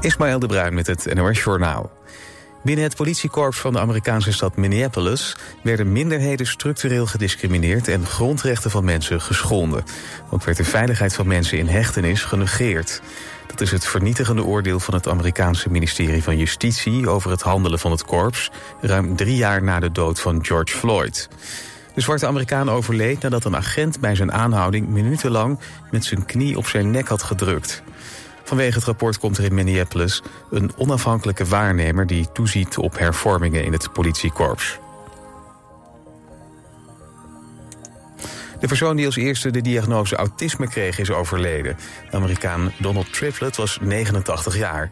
Ismaël de Bruin met het NOS Journaal. Binnen het politiekorps van de Amerikaanse stad Minneapolis... werden minderheden structureel gediscrimineerd... en grondrechten van mensen geschonden. Ook werd de veiligheid van mensen in hechtenis genegeerd. Dat is het vernietigende oordeel van het Amerikaanse ministerie van Justitie... over het handelen van het korps... ruim drie jaar na de dood van George Floyd. De zwarte Amerikaan overleed nadat een agent bij zijn aanhouding... minutenlang met zijn knie op zijn nek had gedrukt. Vanwege het rapport komt er in Minneapolis een onafhankelijke waarnemer... die toeziet op hervormingen in het politiekorps. De persoon die als eerste de diagnose autisme kreeg is overleden. De Amerikaan Donald Triplett was 89 jaar.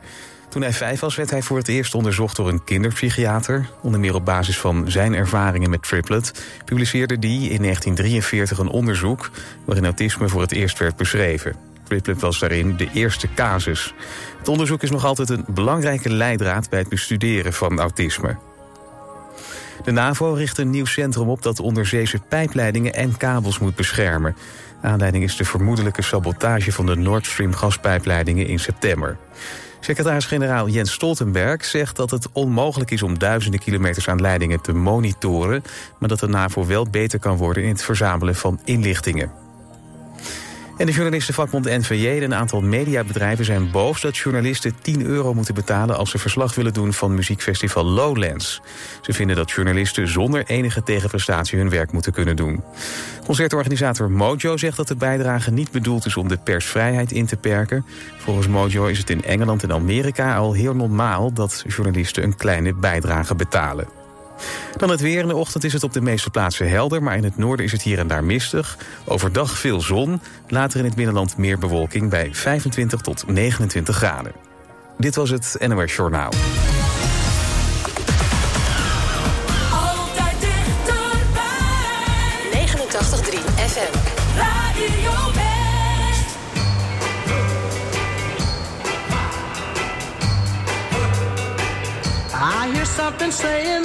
Toen hij vijf was werd hij voor het eerst onderzocht door een kinderpsychiater. Onder meer op basis van zijn ervaringen met Triplett... publiceerde die in 1943 een onderzoek... waarin autisme voor het eerst werd beschreven. Triplett was daarin de eerste casus. Het onderzoek is nog altijd een belangrijke leidraad... bij het bestuderen van autisme. De NAVO richt een nieuw centrum op dat onderzeese pijpleidingen en kabels moet beschermen. Aanleiding is de vermoedelijke sabotage van de Nord Stream gaspijpleidingen in september. Secretaris-generaal Jens Stoltenberg zegt dat het onmogelijk is om duizenden kilometers aan leidingen te monitoren, maar dat de NAVO wel beter kan worden in het verzamelen van inlichtingen. En de journalistenvakbond NVJ en een aantal mediabedrijven zijn boos dat journalisten 10 euro moeten betalen als ze verslag willen doen van muziekfestival Lowlands. Ze vinden dat journalisten zonder enige tegenprestatie hun werk moeten kunnen doen. Concertorganisator Mojo zegt dat de bijdrage niet bedoeld is om de persvrijheid in te perken. Volgens Mojo is het in Engeland en Amerika al heel normaal dat journalisten een kleine bijdrage betalen. Dan het weer. In de ochtend is het op de meeste plaatsen helder, maar in het noorden is het hier en daar mistig. Overdag veel zon, later in het binnenland meer bewolking bij 25 tot 29 graden. Dit was het NOS Journaal. Altijd dichterbij. 89.3 FM. Radio West. I hear something saying,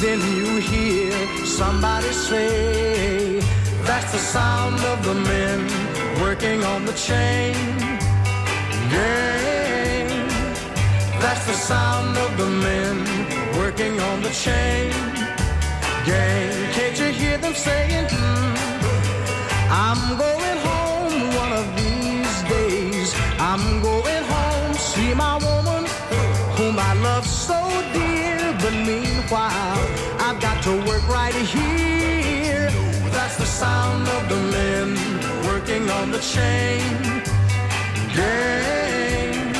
Then you hear somebody say, That's the sound of the men working on the chain gang. That's the sound of the men working on the chain gang. Can't you hear them saying, "Hmm, I'm going home one of these days. I'm going home, see my woman whom I love so dear. But meanwhile, I've got to work right here. That's the sound of the men working on the chain gang.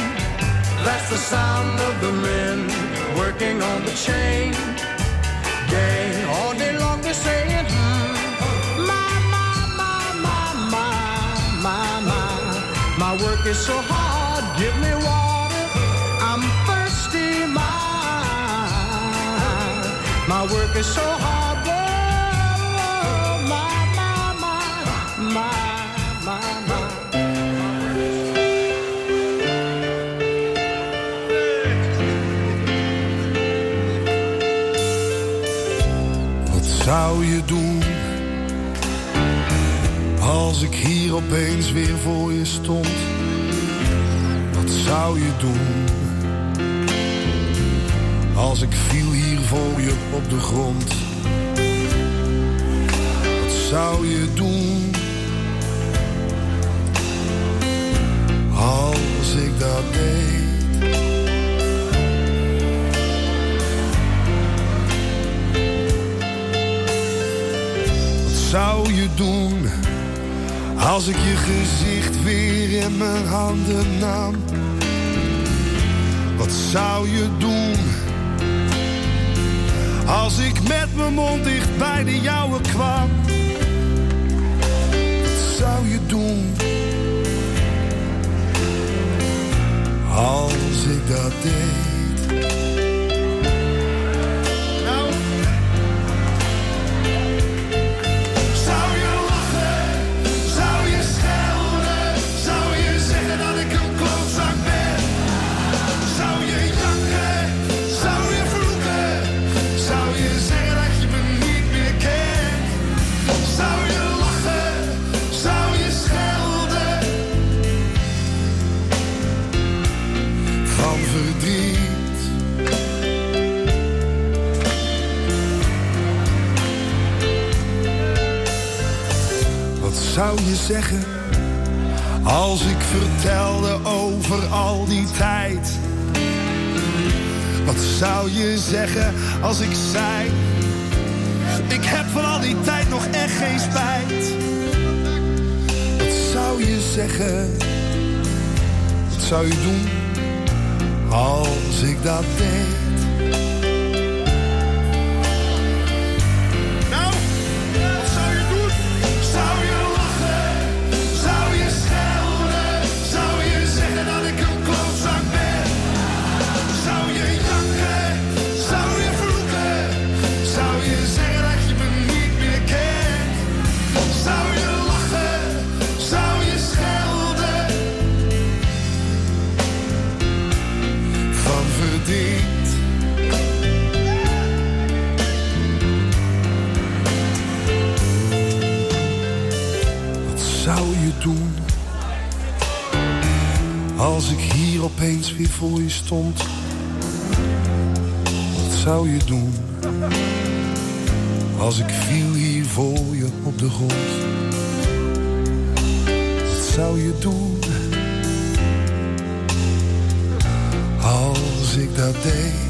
That's the sound of the men working on the chain gang. All day long they're saying, hmm, my, my, my, my, my, my, my. My work is so hard, give me water. My work is so hard, my, my, my, my. Wat zou je doen als ik hier opeens weer voor je stond? Wat zou je doen? Als ik viel hier voor je op de grond. Wat zou je doen? Als ik dat deed. Wat zou je doen? Als ik je gezicht weer in mijn handen nam. Wat zou je doen? Als ik met mijn mond dicht bij de jouwe kwam. Wat zou je doen? Als ik dat deed. Zou je zeggen als ik vertelde over al die tijd? Wat zou je zeggen als ik zei: Ik heb van al die tijd nog echt geen spijt? Wat zou je zeggen? Wat zou je doen als ik dat deed? Als ik hier opeens weer voor je stond. Wat zou je doen? Als ik viel hier voor je op de grond. Wat zou je doen? Als ik dat deed.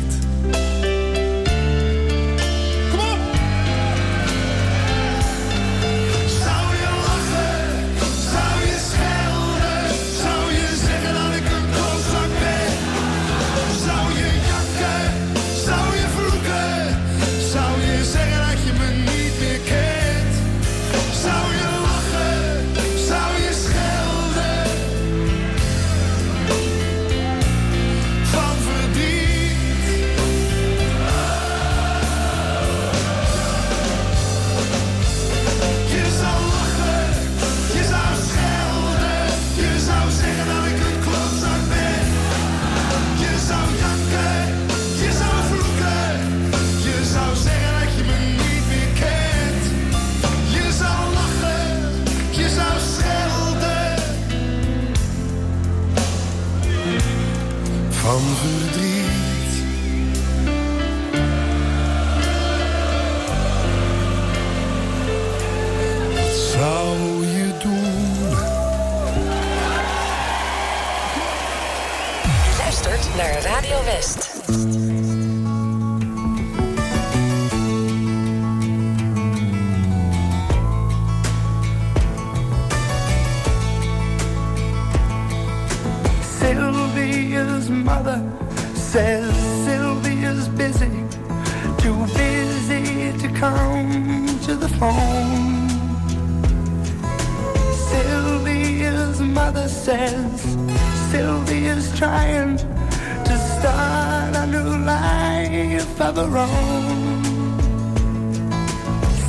Come to the phone. Sylvia's mother says Sylvia's trying to start a new life of her own.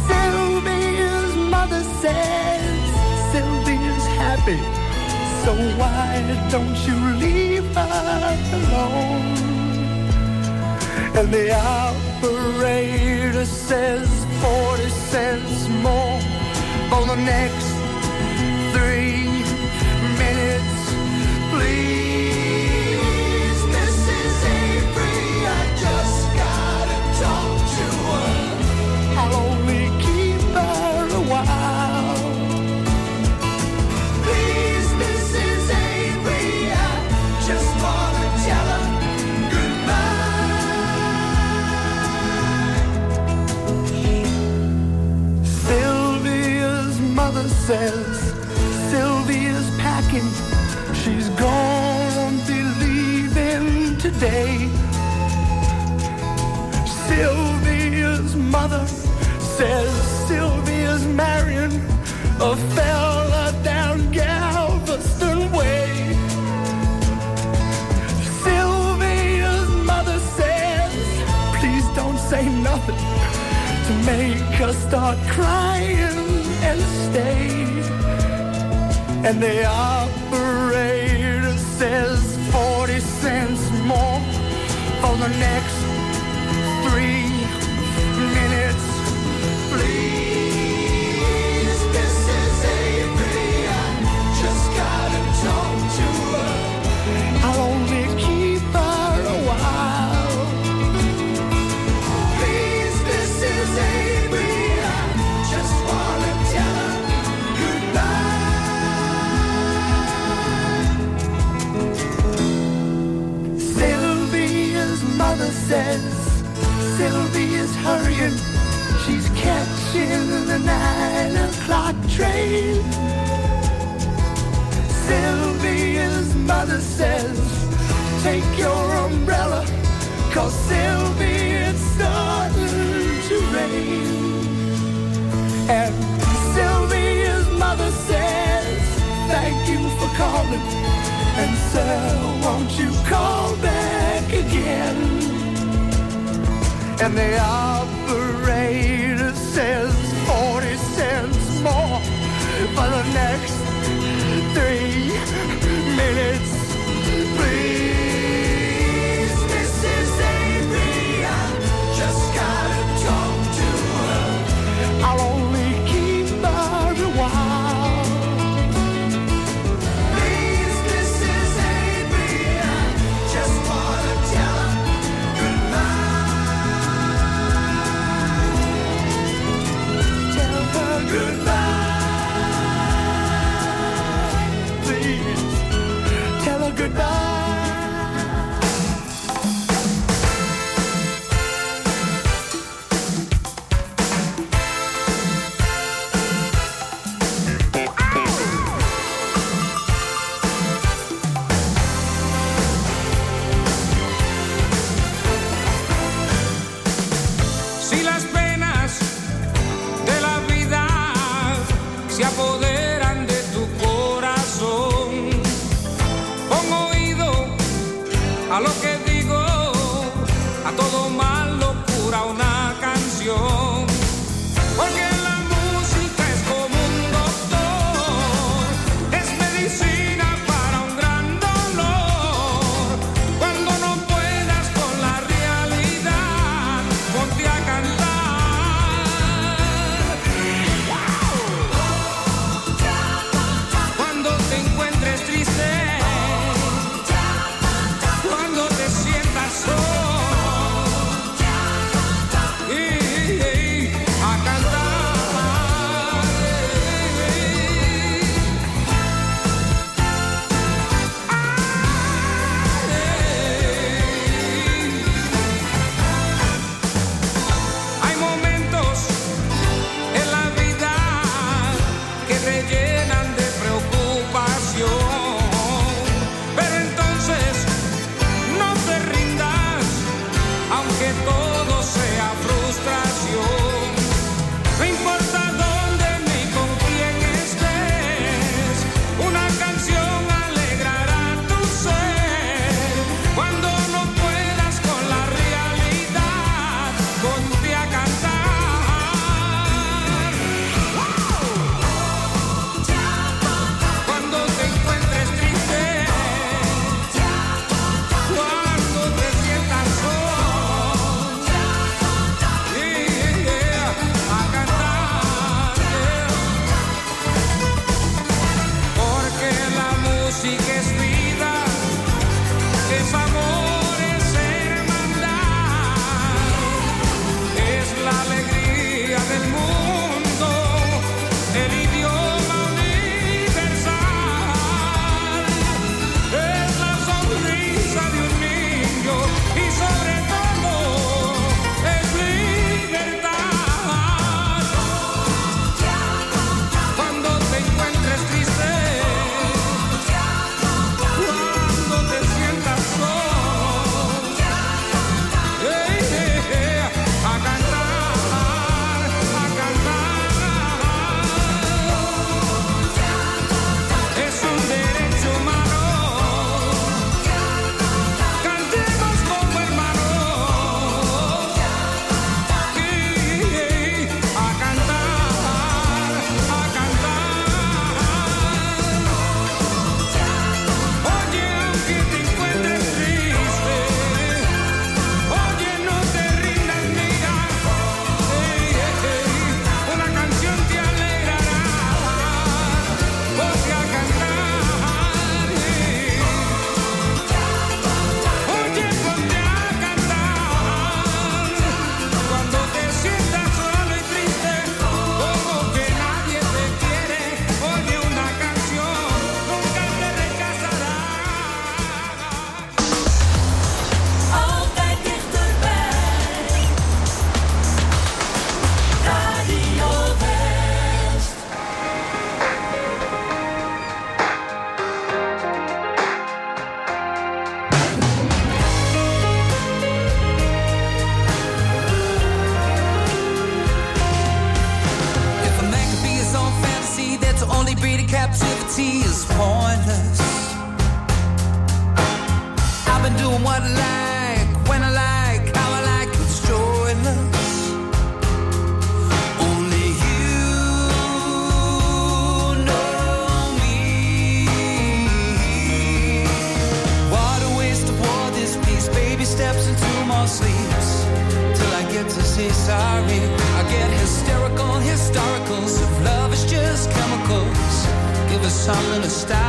Sylvia's mother says Sylvia's happy, so why don't you leave her alone? And the operator says 40 cents more for the next says Sylvia's packing. She's gone be leaving today. Sylvia's mother says Sylvia's marrying a fella down Galveston Way. Sylvia's mother says, please don't say nothing to make us start crying and stay. And the operator says 40 cents more for the next Is pointless. I've been doing what life. I'm gonna stop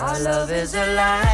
Our love is alive.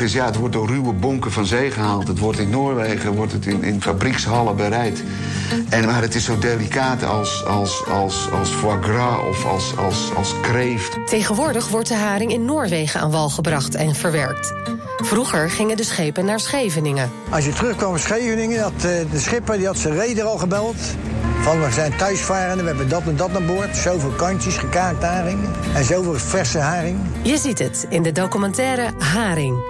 Grappige is, ja, het wordt door ruwe bonken van zee gehaald. Het wordt in Noorwegen wordt het in, in fabriekshallen bereid. En, maar het is zo delicaat als, als, als, als foie gras of als, als, als kreeft. Tegenwoordig wordt de haring in Noorwegen aan wal gebracht en verwerkt. Vroeger gingen de schepen naar Scheveningen. Als je terugkwam in Scheveningen, had eh, de schipper die had zijn reder al gebeld. Van we zijn thuisvarenden, we hebben dat en dat aan boord. Zoveel kantjes, gekaakt haring. En zoveel verse haring. Je ziet het in de documentaire Haring.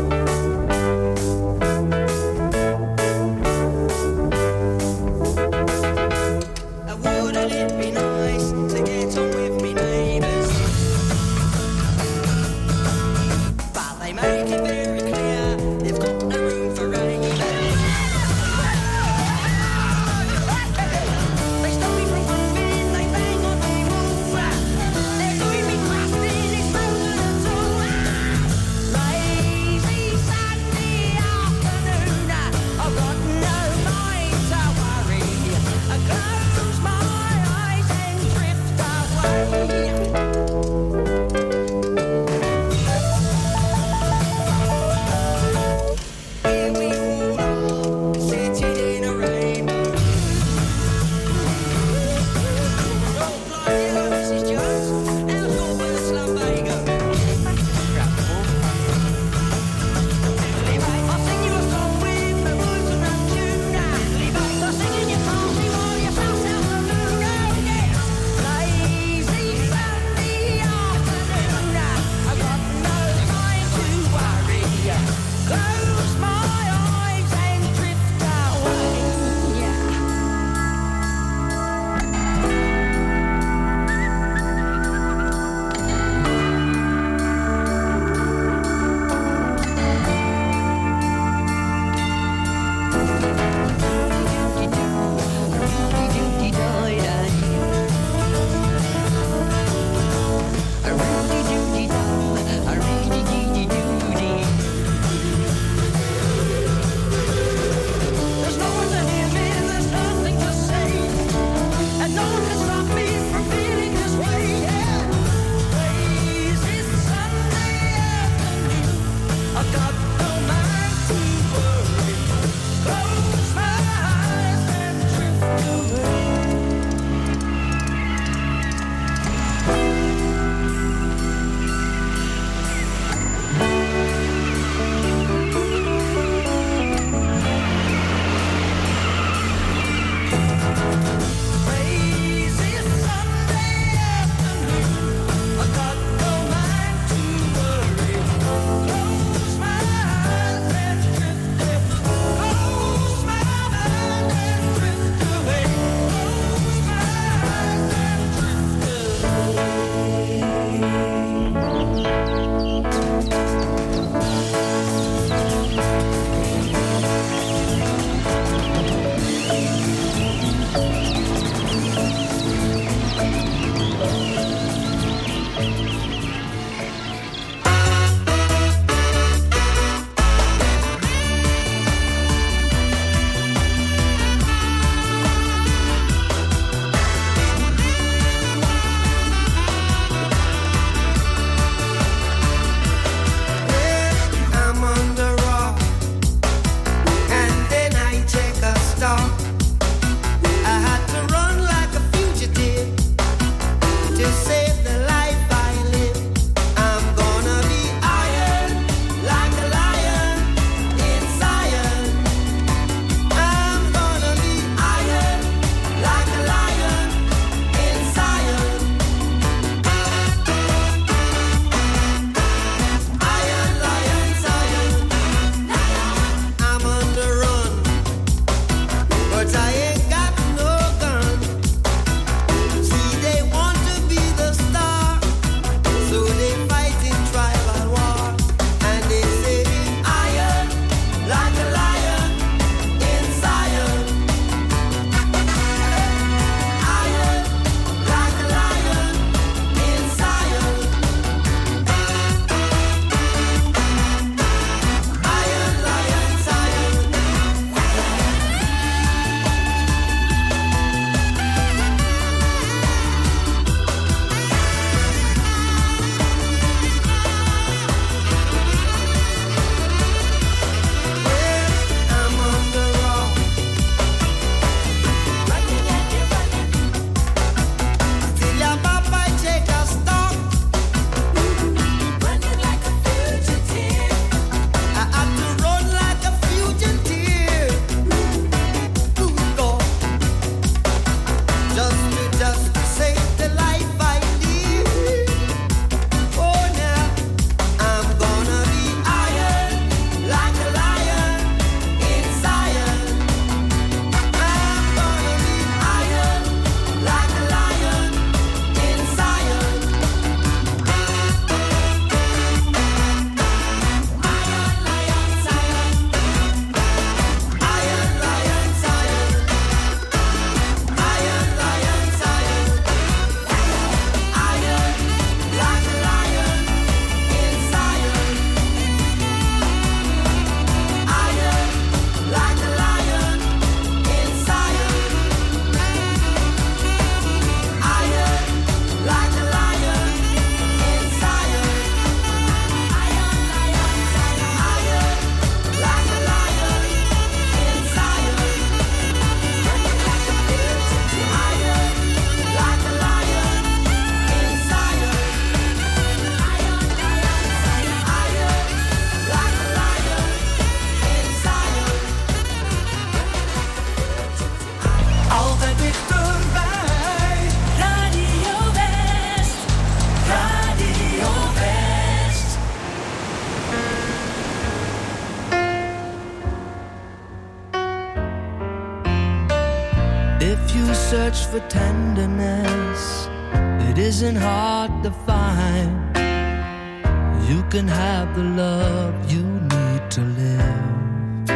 And have the love you need to live.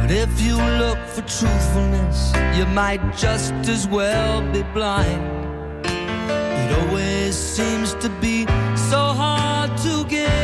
But if you look for truthfulness, you might just as well be blind. It always seems to be so hard to get.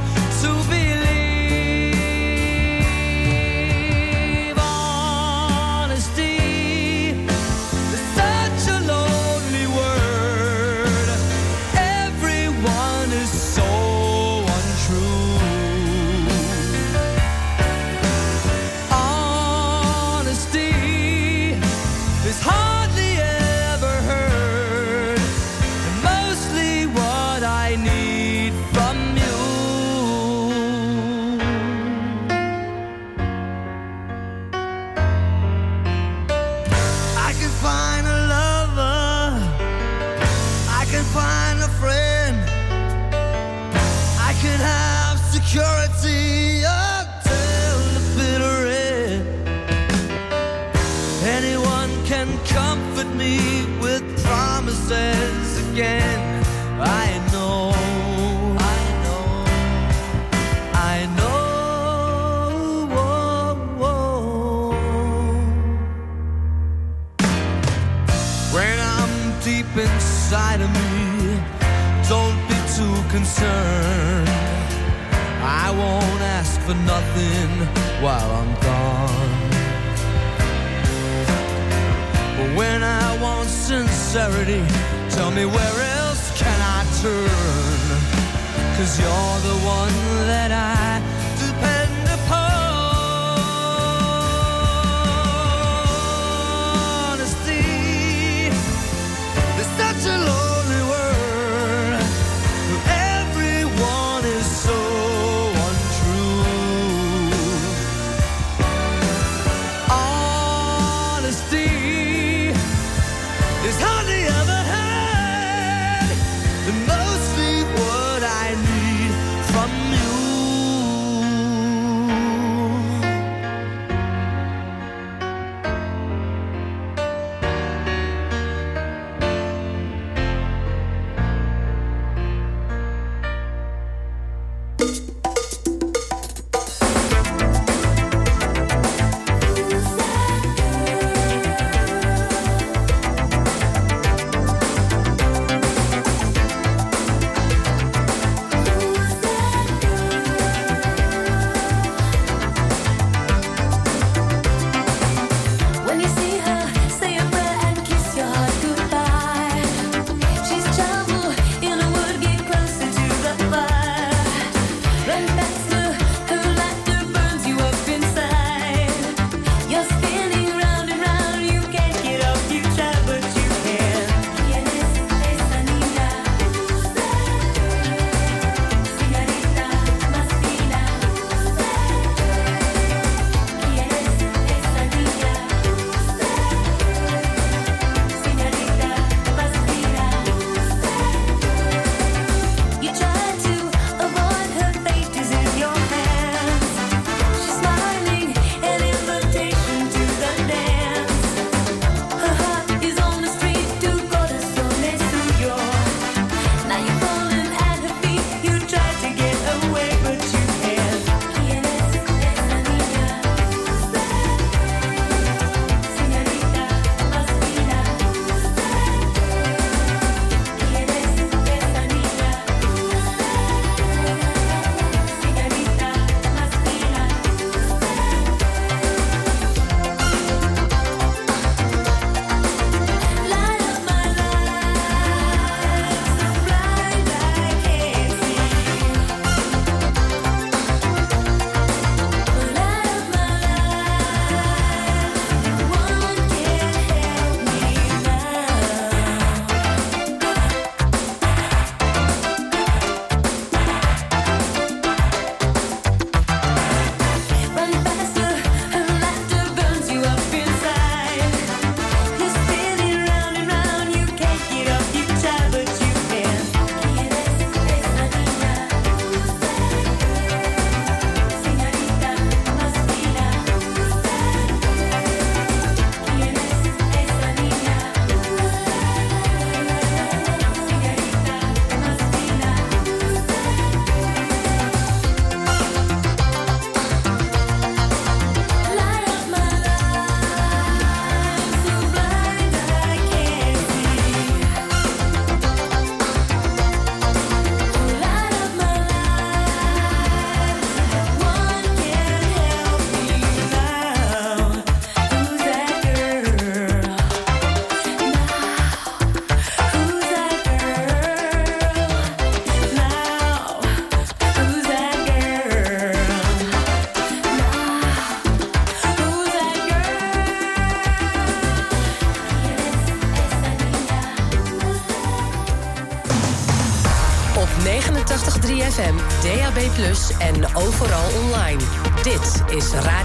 Dit is